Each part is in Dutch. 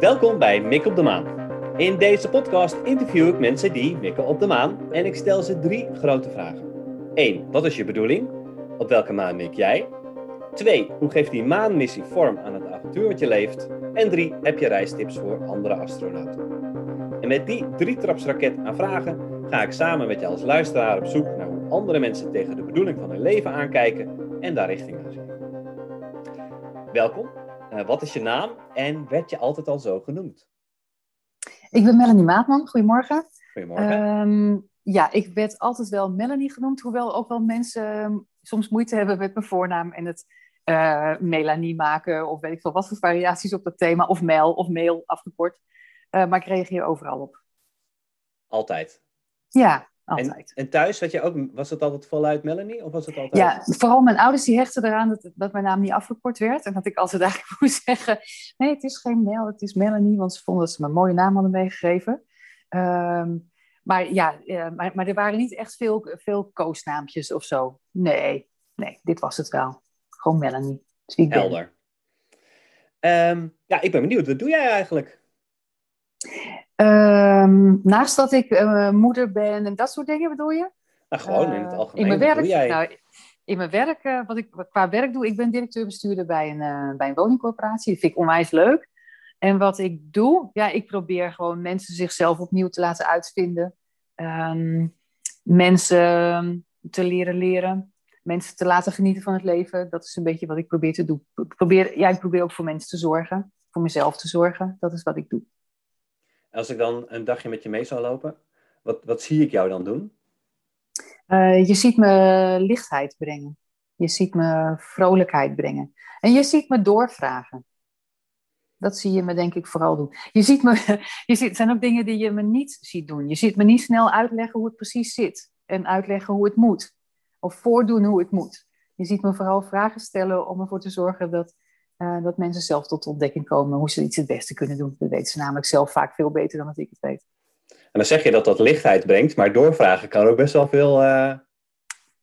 Welkom bij Mik op de Maan. In deze podcast interview ik mensen die mikken op de maan en ik stel ze drie grote vragen. 1. Wat is je bedoeling? Op welke maan mik jij? 2. Hoe geeft die maanmissie vorm aan het avontuur wat je leeft? En 3. Heb je reistips voor andere astronauten? En met die drie trapsraket aan vragen ga ik samen met je als luisteraar op zoek andere mensen tegen de bedoeling van hun leven aankijken en daar richting aan geven. Welkom. Uh, wat is je naam en werd je altijd al zo genoemd? Ik ben Melanie Maatman. Goedemorgen. Goedemorgen. Um, ja, ik werd altijd wel Melanie genoemd, hoewel ook wel mensen ehm, soms moeite hebben met mijn voornaam en het uh, Melanie maken of weet ik veel wat voor variaties op dat thema, of Mel of mail afgekort. Uh, maar ik reageer overal op. Altijd? Ja, altijd. En, en, thuis, had je ook, was het altijd voluit Melanie? Of was het altijd... Ja, vooral mijn ouders die hechten eraan dat, dat mijn naam niet afgekort werd. En dat ik altijd eigenlijk moest zeggen, nee, het is geen Mel, het is Melanie. Want ze vonden dat ze een mooie naam hadden meegegeven. Um, maar ja, uh, maar, maar er waren niet echt veel, veel koosnaampjes of zo. Nee, nee, dit was het wel. Gewoon Melanie. Helder. Um, ja, ik ben benieuwd. Wat doe jij eigenlijk? Um, naast dat ik uh, moeder ben en dat soort dingen bedoel je? Nou, gewoon in het Uh, algemeen. in mijn Wat werk, jij? nou, in mijn werk, uh, wat ik qua werk doe, ik ben directeur-bestuurder bij een, bij een woningcorporatie. Dat vind ik onwijs leuk. En wat ik doe, ja, ik probeer gewoon mensen zichzelf opnieuw te laten uitvinden. Um, mensen te leren leren. Mensen te laten genieten van het leven. Dat is een beetje wat ik probeer te doen. Ik probeer, ja, ik probeer ook voor mensen te zorgen. Voor mezelf te zorgen. Dat is wat ik doe. Als ik dan een dagje met je mee zou lopen, wat, wat zie ik jou dan doen? Uh, je ziet me lichtheid brengen. Je ziet me vrolijkheid brengen. En je ziet me doorvragen. Dat zie je me denk ik vooral doen. Je ziet me, je ziet, het zijn ook dingen die je me niet ziet doen. Je ziet me niet snel uitleggen hoe het precies zit. En uitleggen hoe het moet. Of voordoen hoe het moet. Je ziet me vooral vragen stellen om ervoor te zorgen dat, uh, dat mensen zelf tot ontdekking komen hoe ze iets het beste kunnen doen. Dat weten ze namelijk zelf vaak veel beter dan dat ik het weet. En dan zeg je dat dat lichtheid brengt, maar doorvragen kan ook best wel veel. Uh,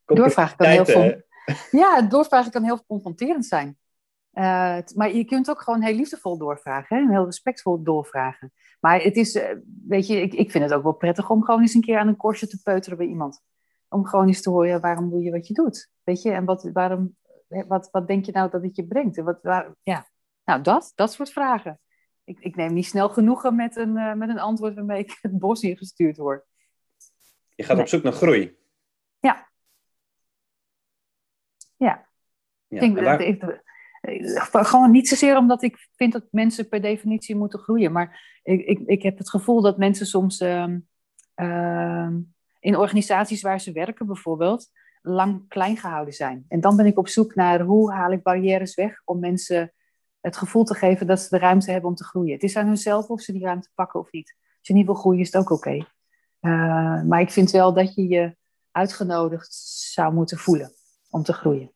doorvragen kan heel veel. Ja, doorvragen kan heel confronterend zijn. Uh, maar je kunt ook gewoon heel liefdevol doorvragen, hè? heel respectvol doorvragen. Maar het is, uh, weet je, ik, ik vind het ook wel prettig om gewoon eens een keer aan een korstje te peuteren bij iemand. Om gewoon eens te horen, waarom doe je wat je doet? Weet je, en wat, waarom, wat, wat denk je nou dat het je brengt? En wat, waar, ja, nou dat, dat soort vragen. Ik, ik neem niet snel genoegen met een, uh, met een antwoord waarmee ik het bos ingestuurd word. Je gaat nee. op zoek naar groei. Ja. Ja. ja. Ik denk, waar... ik, gewoon niet zozeer omdat ik vind dat mensen per definitie moeten groeien. Maar ik, ik, ik heb het gevoel dat mensen soms uh, uh, in organisaties waar ze werken bijvoorbeeld lang klein gehouden zijn. En dan ben ik op zoek naar hoe haal ik barrières weg om mensen het gevoel te geven dat ze de ruimte hebben om te groeien. Het is aan hunzelf of ze die ruimte pakken of niet. Als je niet wil groeien is het ook oké. Okay. Uh, maar ik vind wel dat je je uitgenodigd zou moeten voelen om te groeien.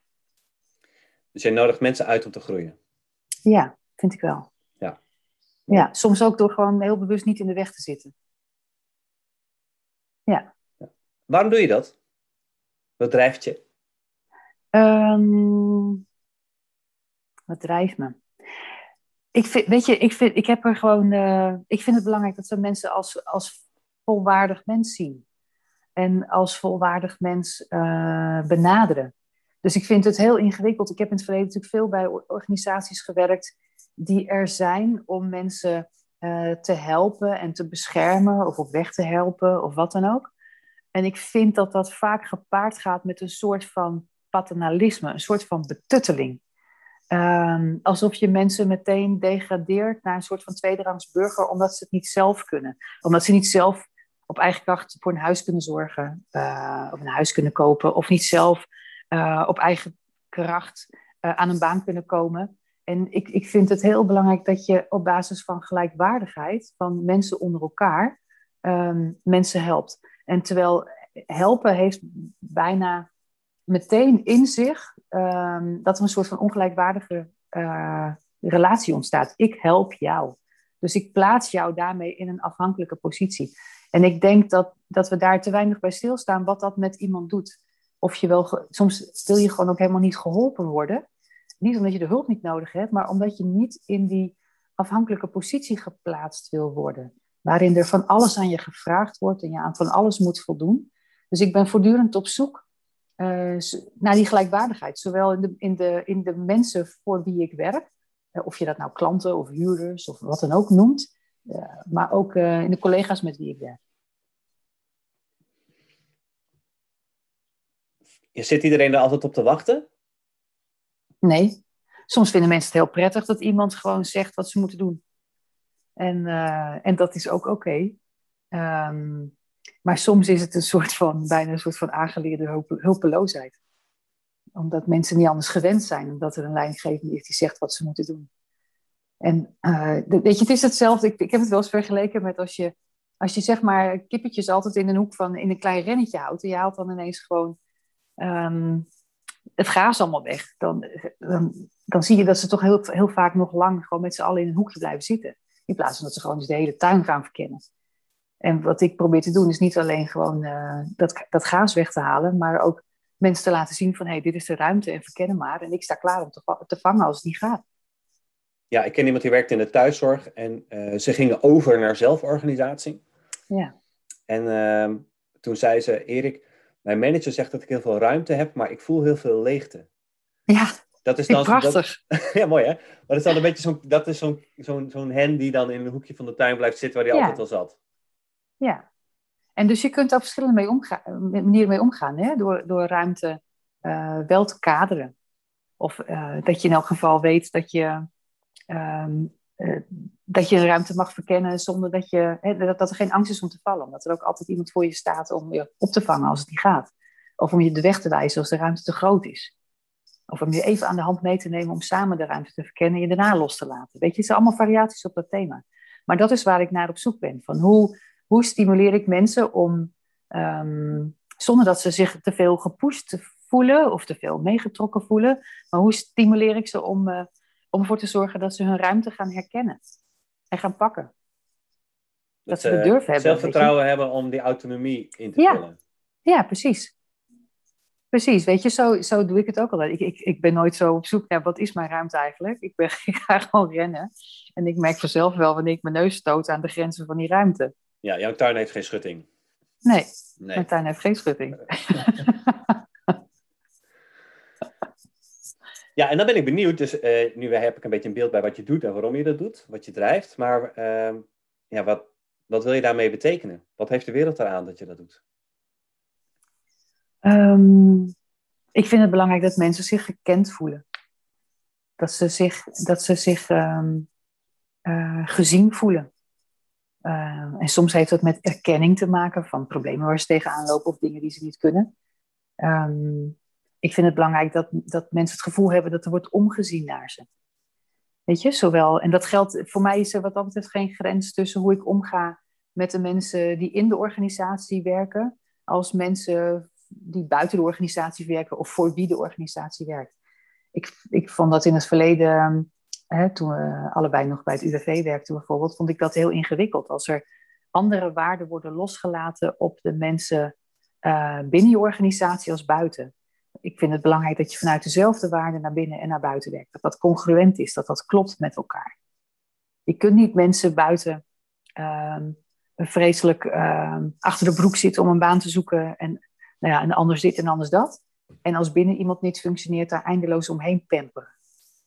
Dus jij nodigt mensen uit om te groeien? Ja, vind ik wel. Ja. Ja, soms ook door gewoon heel bewust niet in de weg te zitten. Ja. ja. Waarom doe je dat? Wat drijft je? Um, wat drijft me? Ik vind, weet je, ik, vind, ik heb er gewoon. Uh, ik vind het belangrijk dat we mensen als, als volwaardig mens zien. En als volwaardig mens uh, benaderen. Dus ik vind het heel ingewikkeld. Ik heb in het verleden natuurlijk veel bij organisaties gewerkt die er zijn om mensen uh, te helpen en te beschermen of op weg te helpen of wat dan ook. En ik vind dat dat vaak gepaard gaat met een soort van paternalisme, een soort van betutteling. Um, alsof je mensen meteen degradeert naar een soort van tweederangs burger omdat ze het niet zelf kunnen. Omdat ze niet zelf op eigen kracht voor een huis kunnen zorgen, uh, of een huis kunnen kopen, of niet zelf uh, op eigen kracht uh, aan een baan kunnen komen. En ik, ik vind het heel belangrijk dat je op basis van gelijkwaardigheid van mensen onder elkaar um, mensen helpt. En terwijl helpen heeft bijna meteen in zich um, dat er een soort van ongelijkwaardige uh, relatie ontstaat. Ik help jou. Dus ik plaats jou daarmee in een afhankelijke positie. En ik denk dat, dat we daar te weinig bij stilstaan wat dat met iemand doet. of je wel, soms wil je gewoon ook helemaal niet geholpen worden. Niet omdat je de hulp niet nodig hebt, maar omdat je niet in die afhankelijke positie geplaatst wil worden. Waarin er van alles aan je gevraagd wordt en je aan van alles moet voldoen. Dus ik ben voortdurend op zoek uh, naar die gelijkwaardigheid. Zowel in de, in, de, in de mensen voor wie ik werk, uh, of je dat nou klanten of huurders of wat dan ook noemt, uh, maar ook in de collega's met wie ik werk. Zit iedereen er altijd op te wachten? Nee. Soms vinden mensen het heel prettig dat iemand gewoon zegt wat ze moeten doen. En, uh, en dat is ook oké. Um, maar soms is het een soort van, bijna een soort van aangeleerde hulp, hulpeloosheid. Omdat mensen niet anders gewend zijn. Omdat er een leidinggevende is die zegt wat ze moeten doen. En uh, weet je, het is hetzelfde. Ik, ik heb het wel eens vergeleken met als je, als je zeg maar kippetjes altijd in een hoek van, in een klein rennetje houdt. En je haalt dan ineens gewoon um, het gaas allemaal weg. Dan, dan, dan zie je dat ze toch heel, heel vaak nog lang gewoon met z'n allen in een hoekje blijven zitten. In plaats van dat ze gewoon eens de hele tuin gaan verkennen. En wat ik probeer te doen is niet alleen gewoon uh, dat, dat gaas weg te halen, maar ook mensen te laten zien van hé, hey, dit is de ruimte en verkennen maar. En ik sta klaar om te, te vangen als het niet gaat. Ja, ik ken iemand die werkt in de thuiszorg en uh, ze gingen over naar zelforganisatie. Ja. En uh, toen zei ze, Erik, mijn manager zegt dat ik heel veel ruimte heb, maar ik voel heel veel leegte. Ja, dat is dan, prachtig. Dat, ja, mooi hè? Maar dat is dan een beetje zo'n, dat is zo'n, zo'n, zo'n hen die dan in een hoekje van de tuin blijft zitten waar hij altijd al zat. Ja, en dus je kunt daar verschillende mee omgaan, manieren mee omgaan, hè? Door, door ruimte uh, wel te kaderen. Of uh, dat je in elk geval weet dat je, um, uh, dat je een ruimte mag verkennen zonder dat, je, hè, dat, dat er geen angst is om te vallen. Omdat er ook altijd iemand voor je staat om je op te vangen als het niet gaat. Of om je de weg te wijzen als de ruimte te groot is. Of om je even aan de hand mee te nemen om samen de ruimte te verkennen en je daarna los te laten. Weet je, het zijn allemaal variaties op dat thema. Maar dat is waar ik naar op zoek ben. Van hoe, hoe stimuleer ik mensen om, um, zonder dat ze zich te veel gepusht voelen of te veel meegetrokken voelen, maar hoe stimuleer ik ze om, uh, om ervoor te zorgen dat ze hun ruimte gaan herkennen en gaan pakken? Dat, dat ze de durf hebben. Zelfvertrouwen hebben om die autonomie in te ja. vullen. Ja, precies. Precies, weet je, zo, zo doe ik het ook altijd. Ik, ik, ik ben nooit zo op zoek naar wat is mijn ruimte eigenlijk. Ik, ben, ik ga gewoon rennen. En ik merk vanzelf wel wanneer ik mijn neus stoot aan de grenzen van die ruimte. Ja, jouw tuin heeft geen schutting. Nee, nee. mijn tuin heeft geen schutting. ja, en dan ben ik benieuwd. Dus uh, nu heb ik een beetje een beeld bij wat je doet en waarom je dat doet, wat je drijft. Maar uh, ja, wat, wat wil je daarmee betekenen? Wat heeft de wereld eraan dat je dat doet? Um, ik vind het belangrijk dat mensen zich gekend voelen. Dat ze zich, dat ze zich um, uh, gezien voelen. Uh, en soms heeft dat met erkenning te maken van problemen waar ze tegenaan lopen of dingen die ze niet kunnen. Ik vind het belangrijk dat, dat mensen het gevoel hebben dat er wordt omgezien naar ze. Weet je, zowel, en dat geldt, voor mij is er wat dat betreft geen grens tussen hoe ik omga met de mensen die in de organisatie werken, als mensen die buiten de organisatie werken of voor wie de organisatie werkt. Ik, ik vond dat in het verleden, hè, toen we allebei nog bij het UWV werkten bijvoorbeeld, vond ik dat heel ingewikkeld. Als er andere waarden worden losgelaten op de mensen uh, binnen je organisatie als buiten. Ik vind het belangrijk dat je vanuit dezelfde waarden naar binnen en naar buiten werkt. Dat dat congruent is, dat dat klopt met elkaar. Je kunt niet mensen buiten uh, vreselijk uh, achter de broek zitten om een baan te zoeken en nou ja, en anders dit en anders dat. En als binnen iemand niet functioneert, daar eindeloos omheen pamperen.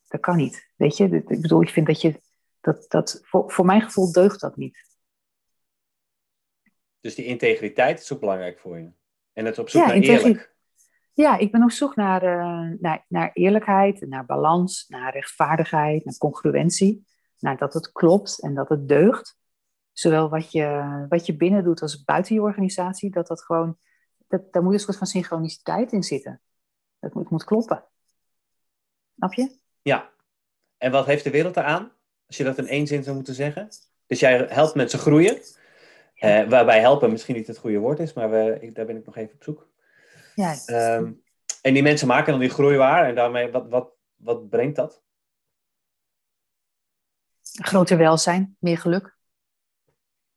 Dat kan niet. Weet je, ik bedoel, ik vind dat je, dat, dat voor, voor mijn gevoel deugt dat niet. Dus die integriteit is ook belangrijk voor je. En het op zoek naar eerlijk. Ja, ik ben op zoek naar, uh, naar, naar eerlijkheid, naar balans, naar rechtvaardigheid, naar congruentie. Naar dat het klopt en dat het deugt. Zowel wat je, wat je binnen doet als buiten je organisatie, dat dat gewoon dat, daar moet een soort van synchroniciteit in zitten. Het moet, moet kloppen. Snap je? Ja. En wat heeft de wereld eraan? Als je dat in één zin zou moeten zeggen. Dus jij helpt mensen groeien. Eh, waarbij helpen misschien niet het goede woord is, maar we, ik, daar ben ik nog even op zoek. Ja. Um, en die mensen maken dan die groei waar. En daarmee, wat, wat, wat brengt dat? Groter welzijn, meer geluk.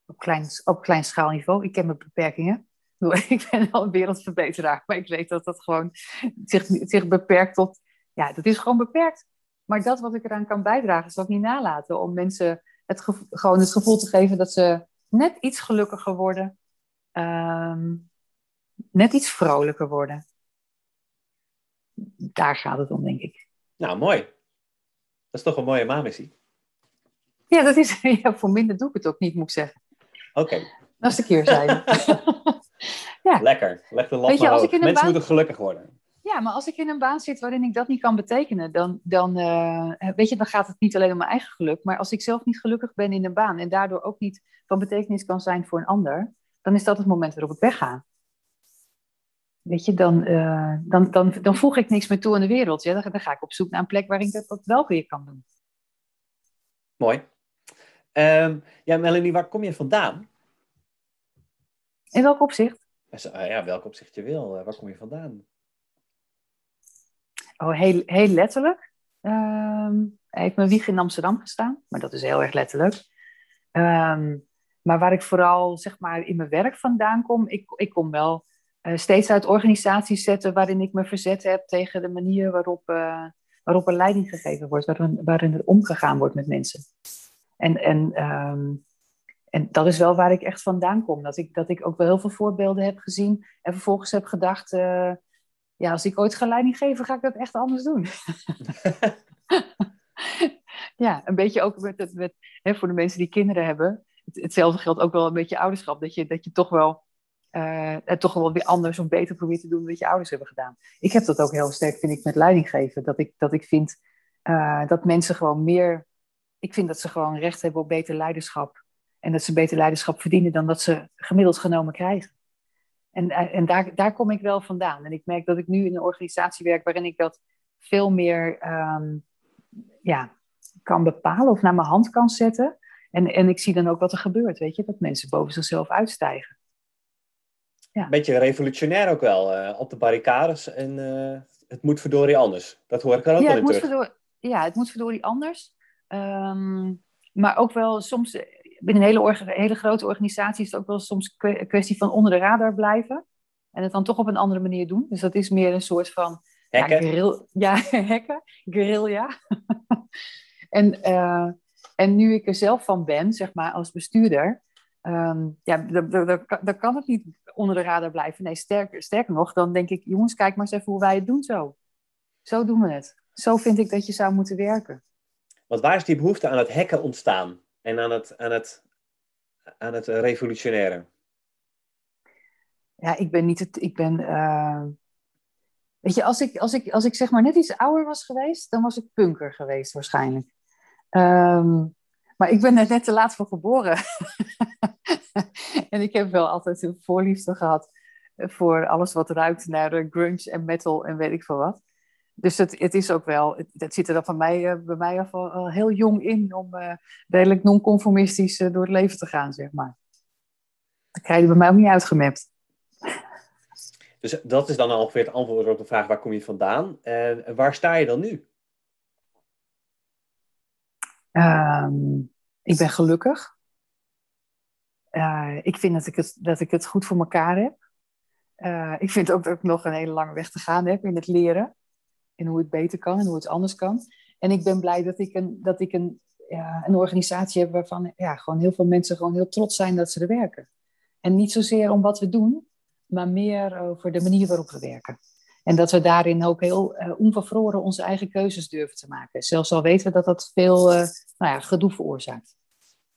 Op klein, op klein schaalniveau. Ik ken mijn beperkingen. Ik ben wel een wereldverbeteraar, maar ik weet dat dat gewoon zich, zich beperkt tot... Ja, dat is gewoon beperkt. Maar dat wat ik eraan kan bijdragen, zal ik niet nalaten. Om mensen het gewoon het gevoel te geven dat ze net iets gelukkiger worden. Ehm, net iets vrolijker worden. Daar gaat het om, denk ik. Nou, mooi. Dat is toch een mooie maanmissie. Ja, dat is, ja, voor minder doe ik het ook niet, moet ik zeggen. Oké. Okay. Dat is de keerzijde. Ja. Lekker. Leg de lat maar Mensen baan... moeten gelukkig worden. Ja, maar als ik in een baan zit waarin ik dat niet kan betekenen, dan, dan, uh, weet je, dan gaat het niet alleen om mijn eigen geluk. Maar als ik zelf niet gelukkig ben in een baan en daardoor ook niet van betekenis kan zijn voor een ander, dan is dat het moment waarop ik wegga. Weet je, dan, uh, dan, dan, dan voeg ik niks meer toe aan de wereld. Ja? Dan, dan ga ik op zoek naar een plek waarin ik dat, dat wel weer kan doen. Mooi. Um, ja, Melanie, waar kom je vandaan? In welk opzicht? Ja, welk opzicht je wil. Waar kom je vandaan? Oh, heel, heel letterlijk. Um, ik heb mijn wieg in Amsterdam gestaan, maar dat is heel erg letterlijk. Um, maar waar ik vooral zeg maar, in mijn werk vandaan kom, ik, ik kom wel uh, steeds uit organisaties zetten waarin ik me verzet heb tegen de manier waarop, uh, waarop er leiding gegeven wordt, waarin, waarin er omgegaan wordt met mensen. En, en, um, en dat is wel waar ik echt vandaan kom. Dat ik, dat ik ook wel heel veel voorbeelden heb gezien en vervolgens heb gedacht, uh, ja, als ik ooit ga leiding geven, ga ik dat echt anders doen. ja, een beetje ook met, met, hè, voor de mensen die kinderen hebben. hetzelfde geldt ook wel een beetje ouderschap. Dat je, dat je toch wel uh, toch wel weer anders of beter probeert te doen dan je ouders hebben gedaan. Ik heb dat ook heel sterk, vind ik, met leiding geven. Dat ik, dat ik vind uh, dat mensen gewoon meer... Ik vind dat ze gewoon recht hebben op beter leiderschap. En dat ze beter leiderschap verdienen dan dat ze gemiddeld genomen krijgen. En, eh, en daar, daar kom ik wel vandaan. En ik merk dat ik nu in een organisatie werk waarin ik dat veel meer um, ja, kan bepalen of naar mijn hand kan zetten. En, en ik zie dan ook wat er gebeurt, weet je, dat mensen boven zichzelf uitstijgen. Ja. Beetje revolutionair ook wel, uh, op de barricades. En uh, het moet verdorie anders. Dat hoor ik er ook ja, wel in terug. Verdorie, ja, het moet verdorie anders. Um, maar ook wel soms binnen een hele, hele grote organisatie is het ook wel soms een kwestie van onder de radar blijven. En het dan toch op een andere manier doen. Dus dat is meer een soort van... Hacken? Ja, guerrilla, ja, hacken. Guerrilla. en, uh, en nu ik er zelf van ben, zeg maar, als bestuurder... Um, ja, dan kan het niet onder de radar blijven. Nee, sterker, sterker nog, dan denk ik... Jongens, kijk maar eens even hoe wij het doen zo. Zo doen we het. Zo vind ik dat je zou moeten werken. Want waar is die behoefte aan het hacken ontstaan? En aan het, aan het, aan het revolutionaire? Ja, ik ben niet het. Ik ben. Uh... Weet je, als ik, als, ik, als ik zeg maar net iets ouder was geweest, dan was ik punker geweest waarschijnlijk. Um, maar ik ben er net te laat voor geboren. en ik heb wel altijd een voorliefde gehad voor alles wat ruikt naar grunge en metal en weet ik veel wat dus het, het is ook wel, het, zit er dan van mij, uh, bij mij al, al heel jong in om uh, redelijk non-conformistisch uh, door het leven te gaan, zeg maar. Dat krijg je bij mij ook niet uitgemapt. Dus dat is dan ongeveer het antwoord op de vraag waar kom je vandaan en waar sta je dan nu? Um, ik ben gelukkig. ik vind dat ik, het, dat ik het goed voor elkaar heb. ik vind ook dat ik nog een hele lange weg te gaan heb in het leren en hoe het beter kan en hoe het anders kan. En ik ben blij dat ik een, dat ik een, ja, een organisatie heb waarvan ja, gewoon heel veel mensen gewoon heel trots zijn dat ze er werken. En niet zozeer om wat we doen, maar meer over de manier waarop we werken. En dat we daarin ook heel uh, onvervroren onze eigen keuzes durven te maken. Zelfs al weten we dat dat veel uh, nou ja, gedoe veroorzaakt.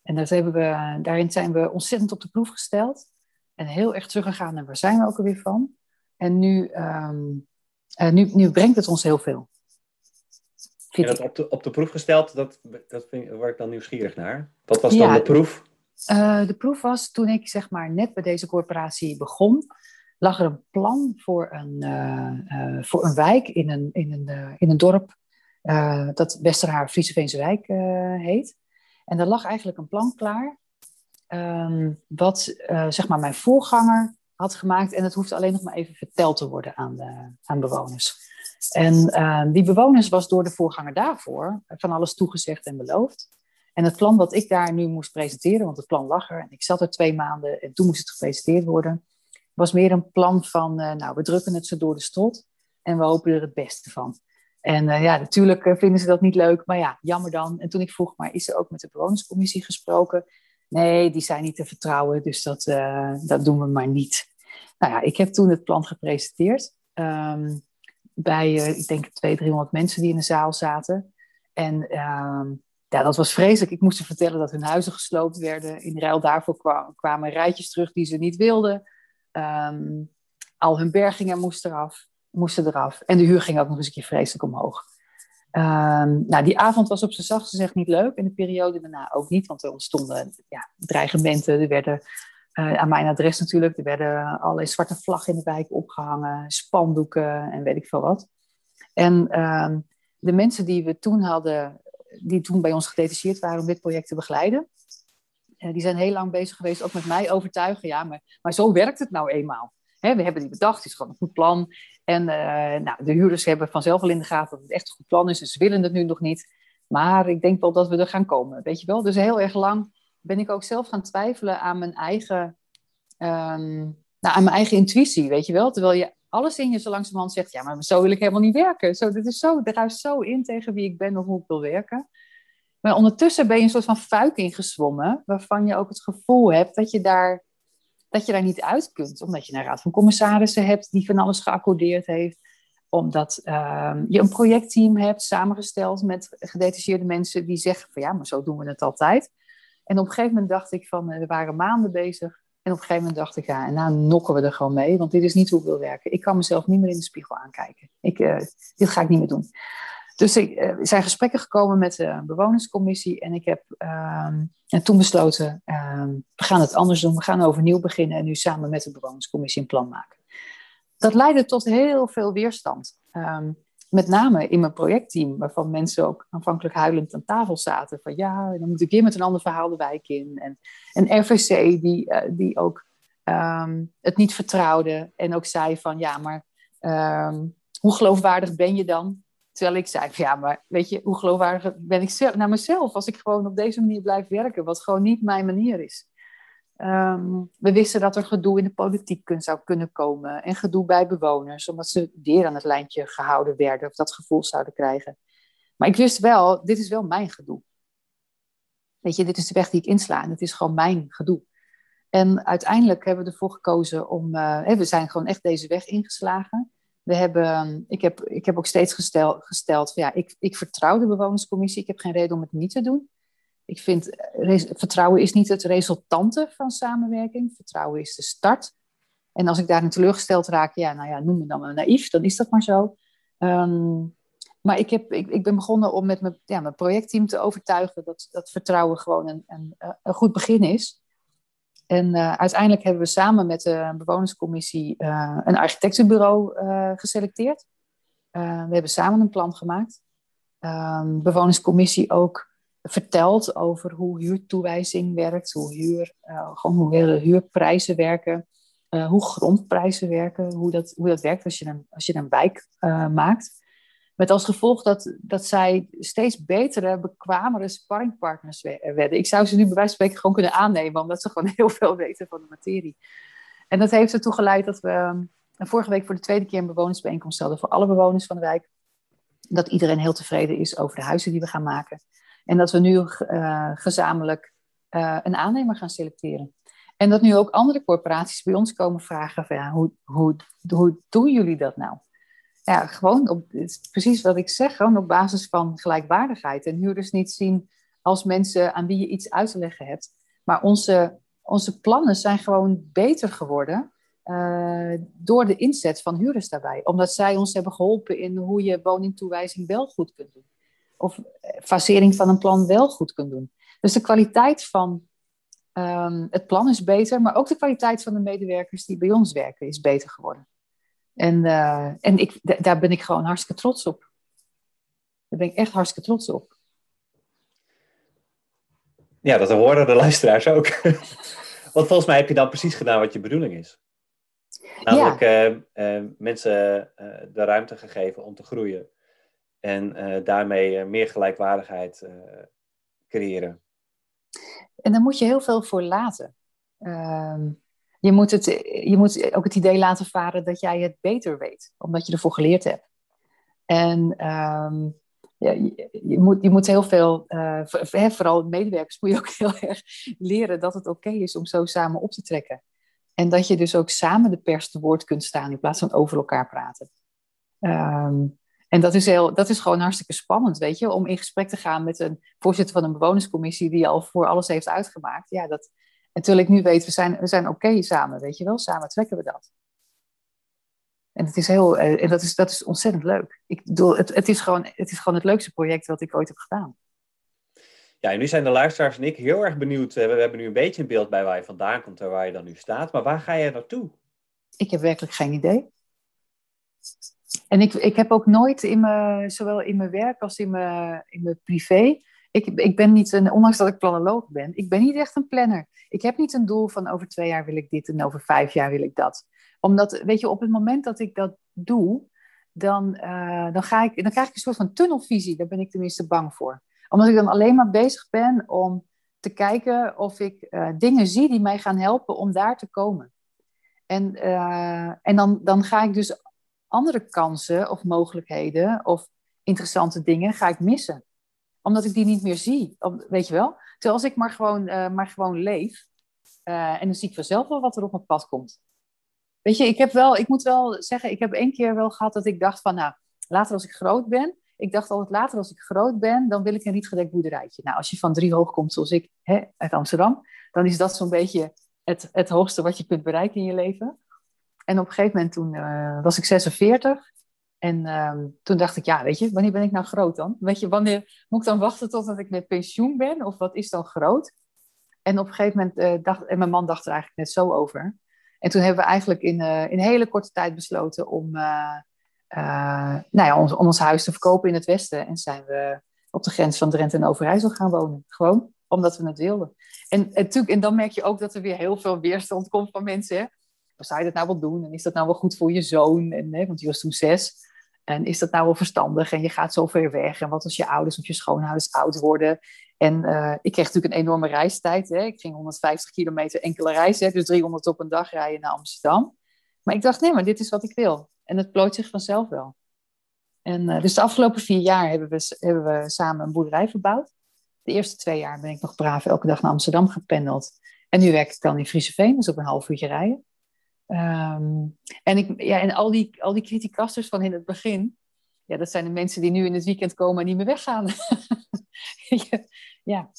En we, daarin zijn we ontzettend op de proef gesteld. En heel erg teruggegaan naar waar zijn we ook alweer van. En nu um, uh, nu, nu brengt het ons heel veel. En dat op de, op de proef gesteld, dat, dat vind, word ik dan nieuwsgierig naar. Wat was dan de proef? Uh, de proef was toen ik zeg maar net bij deze corporatie begon, lag er een plan voor een, uh, voor een wijk in een, in een, in een dorp dat Westerhaar Frieseveense Wijk heet. En er lag eigenlijk een plan klaar, um, wat zeg maar mijn voorganger had gemaakt. En het hoeft alleen nog maar even verteld te worden aan, de, aan bewoners. En uh, die bewoners was door de voorganger daarvoor van alles toegezegd en beloofd. En het plan wat ik daar nu moest presenteren, want het plan lag er en ik zat er twee maanden en toen moest het gepresenteerd worden, was meer een plan van, nou, we drukken het ze door de strot en we hopen er het beste van. En ja, natuurlijk vinden ze dat niet leuk, maar ja, jammer dan. En toen ik vroeg, maar is er ook met de bewonerscommissie gesproken? Nee, die zijn niet te vertrouwen, dus dat, dat doen we maar niet. Nou ja, ik heb toen het plan gepresenteerd. Ehm, bij, ik denk, 200, 300 mensen die in de zaal zaten. En ehm, ja, dat was vreselijk. Ik moest ze vertellen dat hun huizen gesloopt werden. In ruil daarvoor kwamen rijtjes terug die ze niet wilden. Ehm, al hun bergingen moesten eraf, moesten eraf. En de huur ging ook nog eens een keer vreselijk omhoog. Nou, die avond was op zijn zacht gezegd niet leuk. En de periode daarna ook niet. Want er ontstonden ja, dreigementen. Er werden uh, aan mijn adres natuurlijk. Er werden allerlei zwarte vlaggen in de wijk opgehangen. Spandoeken en weet ik veel wat. En de mensen die we toen hadden, die toen bij ons gedetacheerd waren om dit project te begeleiden, uh, die zijn heel lang bezig geweest, ook met mij overtuigen. Ja, maar, maar zo werkt het nou eenmaal. Hè, we hebben die bedacht, het is gewoon een goed plan. En uh, nou, de huurders hebben vanzelf al in de gaten dat het echt een goed plan is. En ze willen het nu nog niet. Maar ik denk wel dat we er gaan komen, weet je wel. Dus heel erg lang ben ik ook zelf gaan twijfelen aan mijn eigen, um, nou, aan mijn eigen intuïtie, weet je wel. Terwijl je alles in je zo langzamerhand zegt, ja, maar zo wil ik helemaal niet werken. Zo, dit is zo, ruist zo in tegen wie ik ben of hoe ik wil werken. Maar ondertussen ben je een soort van fuik ingezwommen, waarvan je ook het gevoel hebt dat je daar, dat je daar niet uit kunt. Omdat je een raad van commissarissen hebt die van alles geaccordeerd heeft. Omdat uh, je een projectteam hebt samengesteld met gedetacheerde mensen die zeggen van ja, maar zo doen we het altijd. En op een gegeven moment dacht ik van, eh, we waren maanden bezig en op een gegeven moment dacht ik, ja, en nou nokken we er gewoon mee, want dit is niet hoe ik wil werken. Ik kan mezelf niet meer in de spiegel aankijken. Ik, uh, dit ga ik niet meer doen. Dus uh, er zijn gesprekken gekomen met de bewonerscommissie en ik heb uh, en toen besloten, ehm, we gaan het anders doen, we gaan overnieuw beginnen en nu samen met de bewonerscommissie een plan maken. Dat leidde tot heel veel weerstand. Um, met name in mijn projectteam, waarvan mensen ook aanvankelijk huilend aan tafel zaten. Van ja, dan moet ik weer met een ander verhaal de wijk in. En, en RVC, die, uh, die ook um, het niet vertrouwde en ook zei van ja, maar um, hoe geloofwaardig ben je dan? Terwijl ik zei van ja, maar weet je, hoe geloofwaardig ben ik zelf, naar mezelf als ik gewoon op deze manier blijf werken, wat gewoon niet mijn manier is. Um, we wisten dat er gedoe in de politiek zou kunnen komen en gedoe bij bewoners, omdat ze weer aan het lijntje gehouden werden of dat gevoel zouden krijgen. Maar ik wist wel, dit is wel mijn gedoe. Weet je, dit is de weg die ik insla en het is gewoon mijn gedoe. En uiteindelijk hebben we ervoor gekozen om, uh, we zijn gewoon echt deze weg ingeslagen. We hebben, ik, heb, ik heb ook steeds gestel, gesteld, van, ja, ik, ik vertrouw de bewonerscommissie, ik heb geen reden om het niet te doen. Ik vind, vertrouwen is niet het resultante van samenwerking. Vertrouwen is de start. En als ik daarin teleurgesteld raak, ja, nou ja, noem me dan maar naïef, dan is dat maar zo. Um, maar ik, heb, ik, ik ben begonnen om met mijn, ja, mijn projectteam te overtuigen dat, dat vertrouwen gewoon een, een, een goed begin is. En uh, uiteindelijk hebben we samen met de bewonerscommissie een architectenbureau geselecteerd. we hebben samen een plan gemaakt. Um, bewonerscommissie ook verteld over hoe huurtoewijzing werkt, hoe, huur, uh, gewoon hoe huurprijzen werken, uh, hoe grondprijzen werken, hoe dat, hoe dat werkt als je een, als je een wijk uh, maakt. Met als gevolg dat, dat zij steeds betere, bekwamere sparringpartners werden. Ik zou ze nu bij wijze van spreken gewoon kunnen aannemen, omdat ze gewoon heel veel weten van de materie. En dat heeft ertoe geleid dat we vorige week voor de tweede keer een bewonersbijeenkomst hadden voor alle bewoners van de wijk. Dat iedereen heel tevreden is over de huizen die we gaan maken. En dat we nu uh, gezamenlijk uh, een aannemer gaan selecteren. En dat nu ook andere corporaties bij ons komen vragen van ja, hoe, hoe, hoe doen jullie dat nou? Ja, gewoon op, precies wat ik zeg, gewoon op basis van gelijkwaardigheid. En huurders niet zien als mensen aan wie je iets uit te leggen hebt. Maar onze, onze plannen zijn gewoon beter geworden uh, door de inzet van huurders daarbij. Omdat zij ons hebben geholpen in hoe je woningtoewijzing wel goed kunt doen of fasering van een plan wel goed kunt doen. Dus de kwaliteit van um, het plan is beter, maar ook de kwaliteit van de medewerkers die bij ons werken is beter geworden. En, uh, en ik, daar ben ik gewoon hartstikke trots op. Daar ben ik echt hartstikke trots op. Ja, dat horen de luisteraars ook. Want volgens mij heb je dan precies gedaan wat je bedoeling is. Namelijk ja. uh, uh, mensen de ruimte gegeven om te groeien. En uh, daarmee uh, meer gelijkwaardigheid uh, creëren. En daar moet je heel veel voor laten. Ehm, je moet, het, je moet ook het idee laten varen dat jij het beter weet, omdat je ervoor geleerd hebt. En ehm, ja, je, moet, je moet heel veel, vooral medewerkers, moet je ook heel erg leren dat het oké is om zo samen op te trekken. En dat je dus ook samen de pers te woord kunt staan in plaats van over elkaar praten. Ehm, en dat is, heel, dat is gewoon hartstikke spannend, weet je, om in gesprek te gaan met een voorzitter van een bewonerscommissie die al voor alles heeft uitgemaakt. Ja, dat, en terwijl ik nu weet, we zijn, we zijn oké samen, weet je wel, samen trekken we dat. En, het is heel, eh, en dat, is, dat is ontzettend leuk. Ik bedoel, het, het, is gewoon, het is gewoon het leukste project wat ik ooit heb gedaan. Ja, en nu zijn de luisteraars en ik heel erg benieuwd. Eh, we hebben nu een beetje een beeld bij waar je vandaan komt en waar je dan nu staat. Maar waar ga je naartoe? Ik heb werkelijk geen idee. En ik, ik heb ook nooit in mijn, zowel in mijn werk als in mijn, in mijn privé, ik, ik ben niet een, ondanks dat ik planoloog ben, ik ben niet echt een planner. Ik heb niet een doel van over twee jaar wil ik dit en over vijf jaar wil ik dat. Omdat, weet je, op het moment dat ik dat doe, dan, uh, dan, ga ik, dan krijg ik een soort van tunnelvisie. Daar ben ik tenminste bang voor. Omdat ik dan alleen maar bezig ben om te kijken of ik uh, dingen zie die mij gaan helpen om daar te komen. En, uh, en dan, dan ga ik dus andere kansen of mogelijkheden of interessante dingen ga ik missen. Omdat ik die niet meer zie. Weet je wel? Terwijl als ik maar gewoon, uh, maar gewoon leef. Uh, en dan zie ik vanzelf wel wat er op mijn pad komt. Weet je, ik, heb wel, ik moet wel zeggen, ik heb één keer wel gehad dat ik dacht van, nou, later als ik groot ben. Ik dacht altijd, later als ik groot ben, dan wil ik een rietgedekt boerderijtje. Nou, als je van drie hoog komt, zoals ik, hè, uit Amsterdam, dan is dat zo'n beetje het, het hoogste wat je kunt bereiken in je leven. En op een gegeven moment toen uh, was ik 46. En uh, toen dacht ik, ja, weet je, wanneer ben ik nou groot dan? Weet je, wanneer moet ik dan wachten totdat ik met pensioen ben? Of wat is dan groot? En op een gegeven moment uh, dacht, en mijn man dacht er eigenlijk net zo over. En toen hebben we eigenlijk in, uh, in hele korte tijd besloten om, nou ja, ons, om ons huis te verkopen in het Westen. En zijn we op de grens van Drenthe en Overijssel gaan wonen. Gewoon omdat we het wilden. En, en, en dan merk je ook dat er weer heel veel weerstand komt van mensen. Hè? Zou je dat nou wel doen? En is dat nou wel goed voor je zoon? En, hè, want die was toen zes. En is dat nou wel verstandig? En je gaat zo ver weg. En wat als je ouders of je schoonouders oud worden? En uh, ik kreeg natuurlijk een enorme reistijd. Hè. Ik ging 150 kilometer enkele reizen. Dus 300 op een dag rijden naar Amsterdam. Maar ik dacht, nee, maar dit is wat ik wil. En het plooit zich vanzelf wel. En uh, dus de afgelopen vier jaar hebben we, hebben we samen een boerderij verbouwd. De eerste twee jaar ben ik nog braaf elke dag naar Amsterdam gependeld. En nu werk ik dan in Frieseveen, dus op een half uurtje rijden. Um, en, ik, ja, en al die, al die criticasters van in het begin, ja, dat zijn de mensen die nu in het weekend komen en niet meer weggaan. ja,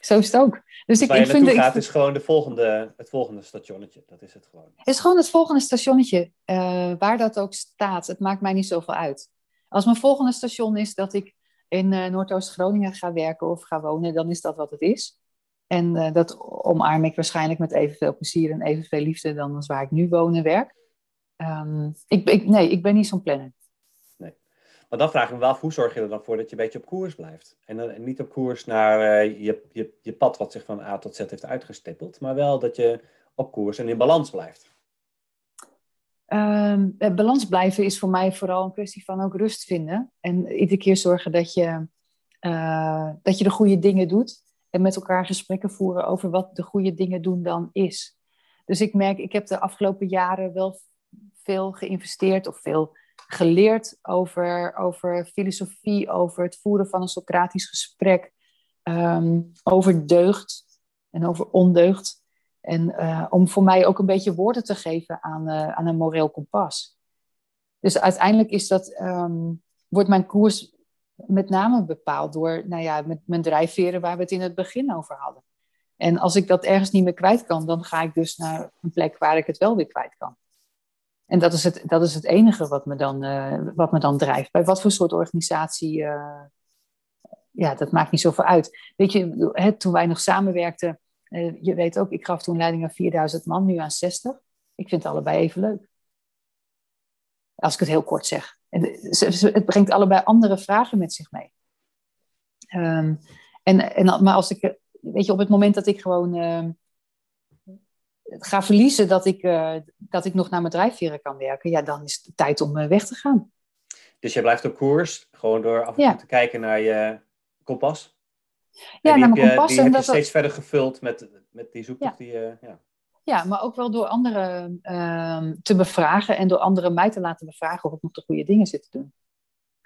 zo is het ook. Dus, ik, ik vind gaat, is gewoon de volgende, het volgende stationnetje. Dat is het gewoon. Het is gewoon het volgende stationnetje. Uh, waar dat ook staat. Het maakt mij niet zoveel uit. Als mijn volgende station is dat ik in uh, Noordoost-Groningen ga werken of ga wonen, dan is dat wat het is. En uh, dat omarm ik waarschijnlijk met evenveel plezier en evenveel liefde dan als waar ik nu woon en werk. Um, ik, ik, nee, ik ben niet zo'n planner. Nee. Maar dan vraag ik me wel af, hoe zorg je er dan voor dat je een beetje op koers blijft? En, dan, en niet op koers naar uh, je, je, je pad wat zich van A tot Z heeft uitgestippeld, maar wel dat je op koers en in balans blijft. Um, balans blijven is voor mij vooral een kwestie van ook rust vinden. En iedere keer zorgen dat je, uh, dat je de goede dingen doet en met elkaar gesprekken voeren over wat de goede dingen doen dan is. Dus ik merk, ik heb de afgelopen jaren wel veel geïnvesteerd of veel geleerd over, over filosofie, over het voeren van een Socratisch gesprek, um, over deugd en over ondeugd. En uh, om voor mij ook een beetje woorden te geven aan, uh, aan een moreel kompas. Dus uiteindelijk is dat, um, wordt mijn koers met name bepaald door nou ja, met mijn drijfveren waar we het in het begin over hadden. En als ik dat ergens niet meer kwijt kan, dan ga ik dus naar een plek waar ik het wel weer kwijt kan. En dat is het, dat is het enige wat me, dan, uh, wat me dan drijft. Bij wat voor soort organisatie, uh, ja, dat maakt niet zoveel uit. Weet je, hè, toen wij nog samenwerkten, uh, je weet ook, ik gaf toen leiding aan 4000 man, nu aan 60. Ik vind het allebei even leuk. Als ik het heel kort zeg. Het brengt allebei andere vragen met zich mee. Um, en, en, maar als ik, weet je, op het moment dat ik gewoon uh, ga verliezen dat ik, uh, dat ik nog naar mijn drijfveren kan werken, ja, dan is het tijd om uh, weg te gaan. Dus je blijft op koers, gewoon door af en toe te kijken naar je kompas? Ja, naar mijn kompas. Die en heb dat je steeds verder gevuld met, met die zoektocht ja. die ja. Ja, maar ook wel door anderen ehm, te bevragen en door anderen mij te laten bevragen of ik nog de goede dingen zit te doen.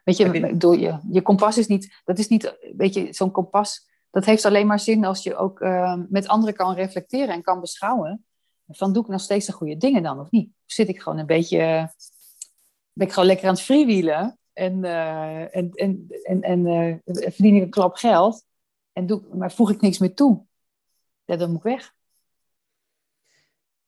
Weet je, door je, je kompas is niet, dat is niet, weet je, zo'n kompas, dat heeft alleen maar zin als je ook ehm, met anderen kan reflecteren en kan beschouwen. Van doe ik nog steeds de goede dingen dan of niet? Of zit ik gewoon een beetje, ben ik gewoon lekker aan het freewheelen en, uh, en, en, en, en uh, verdien ik een klap geld, en doe, maar voeg ik niks meer toe? Ja, dan moet ik weg.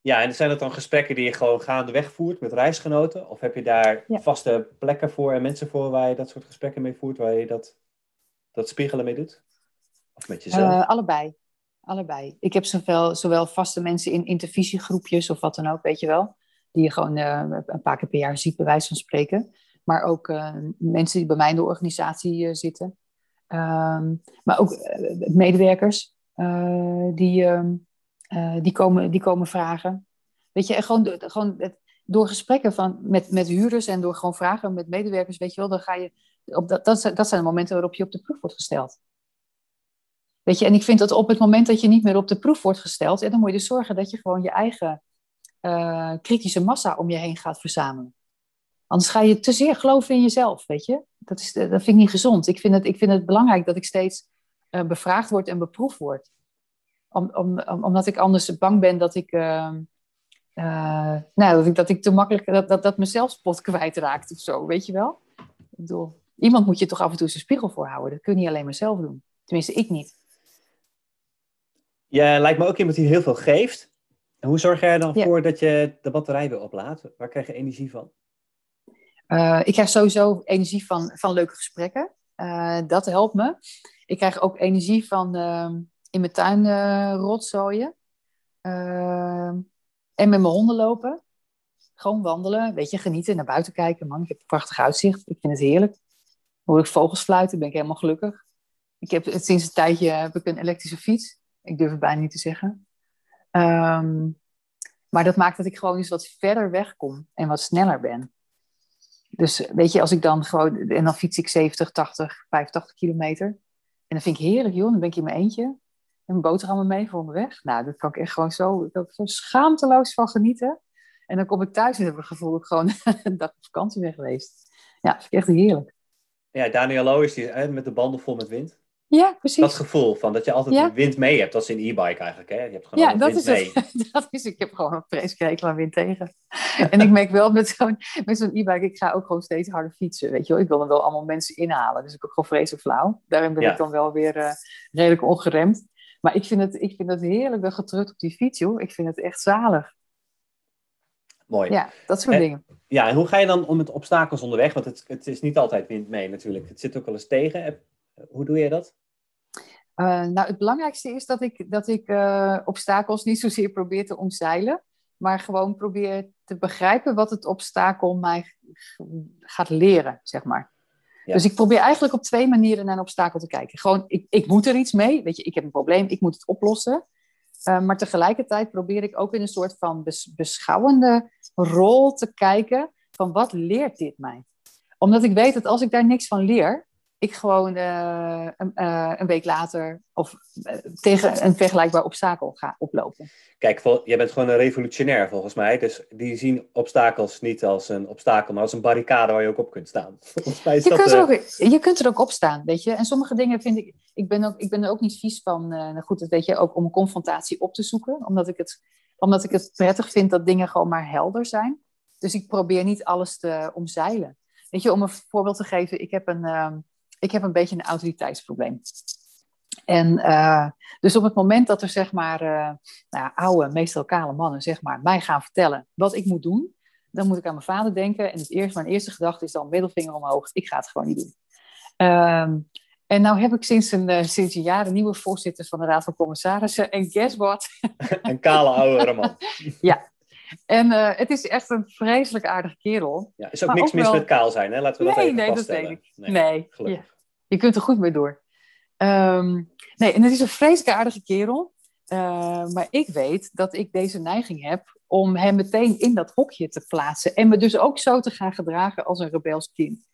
Ja, en zijn dat dan gesprekken die je gewoon gaandeweg voert met reisgenoten? Of heb je daar vaste plekken voor en mensen voor waar je dat soort gesprekken mee voert, waar je dat, dat spiegelen mee doet? Of met jezelf? Uh, allebei. Allebei. Ik heb zowel, zowel vaste mensen in intervisiegroepjes of wat dan ook, weet je wel. Die je gewoon uh, een paar keer per jaar ziet, bij wijze van spreken. Maar ook uh, mensen die bij mij in de organisatie zitten. Um, maar ook medewerkers die, ehm, die, komen, die komen vragen. Weet je, en gewoon, gewoon door gesprekken van, met, met huurders en door gewoon vragen met medewerkers, weet je wel, dan ga je. Op dat, dat, dat zijn de momenten waarop je op de proef wordt gesteld. Weet je, en ik vind dat op het moment dat je niet meer op de proef wordt gesteld, dan moet je dus zorgen dat je gewoon je eigen uh, kritische massa om je heen gaat verzamelen. Anders ga je te zeer geloven in jezelf, weet je. Dat, is, dat vind ik niet gezond. Ik vind het, ik vind het belangrijk dat ik steeds uh, bevraagd word en beproefd word. Om, om, omdat ik anders bang ben dat ik, uh, nou, dat ik, dat ik te makkelijk, dat, dat, dat mijn zelfspot kwijtraakt of zo, weet je wel. Ik bedoel, iemand moet je toch af en toe zijn spiegel voorhouden. Dat kun je niet alleen maar zelf doen. Tenminste, ik niet. Je lijkt me ook iemand die heel veel geeft. En hoe zorg jij er dan voor dat je de batterij weer oplaadt? Waar krijg je energie van? Uh, ik krijg sowieso energie van, van leuke gesprekken. Uh, dat helpt me. Ik krijg ook energie van uh, in mijn tuin rotzooien. en met mijn honden lopen. Gewoon wandelen, weet je, genieten, naar buiten kijken. Man, ik heb een prachtig uitzicht. Ik vind het heerlijk. Hoor ik vogels fluiten, ben ik helemaal gelukkig. Ik heb sinds een tijdje heb ik een elektrische fiets. Ik durf het bijna niet te zeggen. Um, maar dat maakt dat ik gewoon eens wat verder wegkom en wat sneller ben. Dus weet je, als ik dan gewoon, en dan fiets ik 70, 80, 85 kilometer. En dan vind ik heerlijk, joh. Dan ben ik in mijn eentje. En mijn boterhammen mee voor onderweg. Nou, dat kan ik echt gewoon zo, zo schaamteloos van genieten. En dan kom ik thuis en heb ik het gevoel dat ik gewoon een dag op vakantie ben geweest. Ja, dat vind ik echt heerlijk. Ja, Daniel is die, met de banden vol met wind. Ja, precies. Dat gevoel van dat je altijd ja. wind mee hebt. Dat is in e-bike eigenlijk. Hè? Je hebt gewoon ja, dat wind is mee. Het. dat is, ik heb gewoon een vreselijk aan wind tegen. en ik merk wel met zo'n met zo'n e-bike, ik ga ook gewoon steeds harder fietsen. Weet je wel? Ik wil dan wel allemaal mensen inhalen. Dus ik ook gewoon vreselijk flauw. Daarin ben ik dan wel weer uh, redelijk ongeremd. Maar ik vind het, ik vind het heerlijk dat getrukt op die fiets, joh. Ik vind het echt zalig. Mooi. Ja, dat soort en, dingen. Ja, en hoe ga je dan om met obstakels onderweg? Want het, het is niet altijd wind mee natuurlijk. Het zit ook wel eens tegen. Hoe doe je dat? Uh, nou, het belangrijkste is dat ik, dat ik uh, obstakels niet zozeer probeer te omzeilen, maar gewoon probeer te begrijpen wat het obstakel mij gaat leren, zeg maar. Dus ik probeer eigenlijk op twee manieren naar een obstakel te kijken. Gewoon, ik, ik moet er iets mee, weet je, ik heb een probleem, ik moet het oplossen. Uh, maar tegelijkertijd probeer ik ook in een soort van bes beschouwende rol te kijken van wat leert dit mij? Omdat ik weet dat als ik daar niks van leer, ik gewoon uh, een, uh, een, week later of uh, tegen een vergelijkbaar obstakel ga oplopen. Kijk, vol, jij bent gewoon een revolutionair volgens mij. Dus die zien obstakels niet als een obstakel, maar als een barricade waar je ook op kunt staan. Volgens mij is je, dat, kunt er ook, je kunt er ook op staan, weet je. En sommige dingen vind ik, ik ben, ook, ik ben er ook niet vies van, nou goed, dat weet je, ook om een confrontatie op te zoeken. Omdat ik, het, omdat ik het prettig vind dat dingen gewoon maar helder zijn. Dus ik probeer niet alles te omzeilen. Weet je, om een voorbeeld te geven, ik heb een... Ik heb een beetje een autoriteitsprobleem. En uh, dus op het moment dat er zeg maar uh, nou, oude, meestal kale mannen zeg maar, mij gaan vertellen wat ik moet doen, dan moet ik aan mijn vader denken. En het eerste, mijn eerste gedachte is dan middelvinger omhoog. Ik ga het gewoon niet doen. Um, en nou heb ik sinds een, uh, sinds een jaar een nieuwe voorzitter van de Raad van Commissarissen. En guess what? een kale oude man. ja, en uh, het is echt een vreselijk aardige kerel. Ja, is ook niks mis met kaal zijn, hè? Laten we dat nee, even nee, vaststellen. Dat weet ik. Nee, nee. Ja. je kunt er goed mee door. Um, nee, en het is een vreselijk aardige kerel. Uh, maar ik weet dat ik deze neiging heb om hem meteen in dat hokje te plaatsen. En me dus ook zo te gaan gedragen als een rebels kind.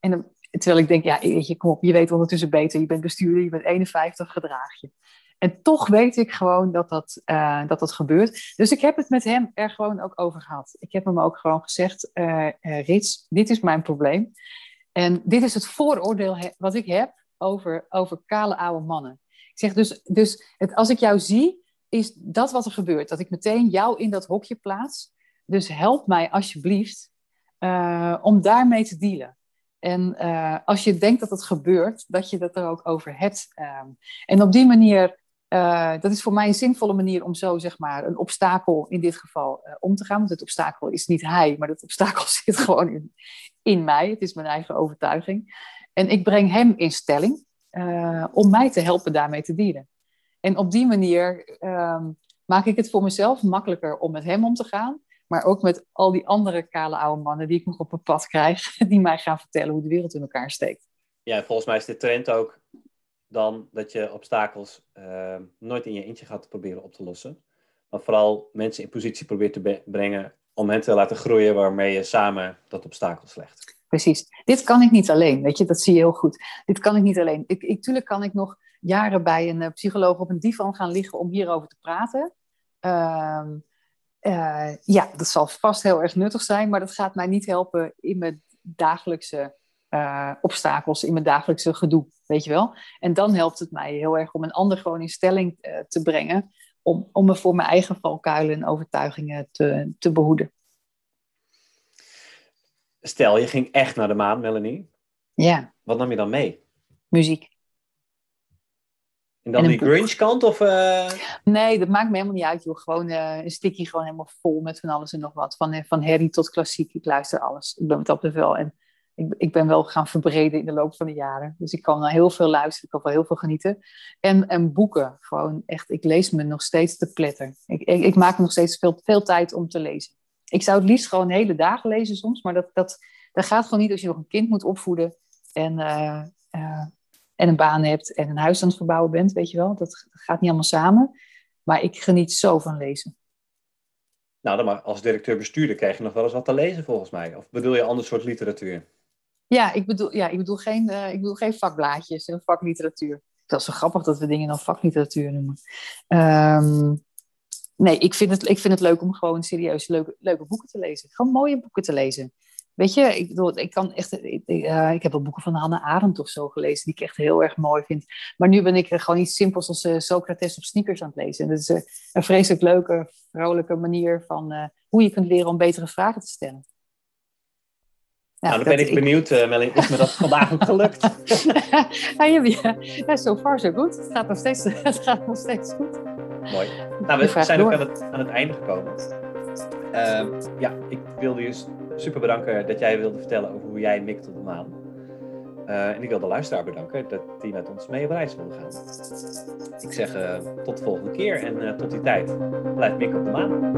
En dan, terwijl ik denk, ja, je, kom op, je weet ondertussen beter. Je bent bestuurder, je bent 51, gedraag je. En toch weet ik gewoon dat dat, uh, dat dat gebeurt. Dus ik heb het met hem er gewoon ook over gehad. Ik heb hem ook gewoon gezegd, uh, Rits, dit is mijn probleem. En dit is het vooroordeel wat ik heb over, over kale oude mannen. Ik zeg dus, dus het, als ik jou zie, is dat wat er gebeurt. Dat ik meteen jou in dat hokje plaats. Dus help mij alsjeblieft om daarmee te dealen. En als je denkt dat het gebeurt, dat je dat er ook over hebt. Um, en op die manier, uh, dat is voor mij een zinvolle manier om zo zeg maar een obstakel in dit geval om te gaan. Want het obstakel is niet hij, maar het obstakel zit gewoon in, mij. Het is mijn eigen overtuiging. En ik breng hem in stelling om mij te helpen daarmee te dienen. En op die manier um, maak ik het voor mezelf makkelijker om met hem om te gaan. Maar ook met al die andere kale oude mannen die ik nog op mijn pad krijg. Die mij gaan vertellen hoe de wereld in elkaar steekt. Ja, volgens mij is de trend ook dan dat je obstakels uh, nooit in je eentje gaat proberen op te lossen. Maar vooral mensen in positie probeert te brengen om hen te laten groeien waarmee je samen dat obstakel slecht. Precies. Dit kan ik niet alleen, weet je, dat zie je heel goed. Dit kan ik niet alleen. Ik, ik, tuurlijk kan ik nog jaren bij een uh, psycholoog op een divan gaan liggen om hierover te praten. Uh, uh, ja, dat zal vast heel erg nuttig zijn, maar dat gaat mij niet helpen in mijn dagelijkse uh, obstakels, in mijn dagelijkse gedoe, weet je wel. En dan helpt het mij heel erg om een ander gewoon in stelling uh, te brengen, om, om me voor mijn eigen valkuilen en overtuigingen te, te behoeden. Stel, je ging echt naar de maan, Melanie. Ja. Wat nam je dan mee? Muziek. En dan die grunge kant? Of, uh... Nee, dat maakt me helemaal niet uit. Joh. Gewoon uh, een sticky gewoon helemaal vol met van alles en nog wat. Van, eh, van Harry tot klassiek. Ik luister alles. Ik ben met dat wel. En ik, ik ben wel gaan verbreden in de loop van de jaren. Dus ik kan heel veel luisteren. Ik kan wel heel veel genieten. En, en boeken. Gewoon echt. Ik lees me nog steeds te pletter. Ik, ik, maak nog steeds veel, veel tijd om te lezen. Ik zou het liefst gewoon hele dagen lezen soms. Maar dat, dat, dat gaat gewoon niet als je nog een kind moet opvoeden. En en een baan hebt en een huis aan het verbouwen bent, weet je wel. Dat gaat niet allemaal samen. Maar ik geniet zo van lezen. Nou, dan maar als directeur-bestuurder krijg je nog wel eens wat te lezen volgens mij. Of bedoel je een ander soort literatuur? Ja, ik bedoel, ja, ik bedoel, geen, uh, ik bedoel geen vakblaadjes en vakliteratuur. Dat is zo grappig dat we dingen dan vakliteratuur noemen. Um, nee, ik vind, het, ik vind het leuk om gewoon serieus leuke, leuke boeken te lezen. Gewoon mooie boeken te lezen. Weet je, ik, bedoel, ik kan echt. Ik, ik heb wel boeken van Hannah Arendt of zo gelezen, die ik echt heel erg mooi vind. Maar nu ben ik gewoon iets simpels als uh, Socrates op sneakers aan het lezen. En dat is een vreselijk leuke, vrolijke manier van hoe je kunt leren om betere vragen te stellen. Nou, dan ben ik, ik... benieuwd, Melanie, is me dat vandaag ook gelukt? ja, ja, ja, so far so good. Het gaat nog steeds, het gaat nog steeds goed. Mooi. Nou, we zijn door. ook aan het, aan het einde gekomen. Ehm, ja, ik wilde je super bedanken dat jij wilde vertellen over hoe jij mikt op de maan. Eh, en ik wil de luisteraar bedanken dat die met ons mee op reis wilde gaan. Ik zeg eh, tot de volgende keer en eh, tot die tijd. Blijf mik op de maan.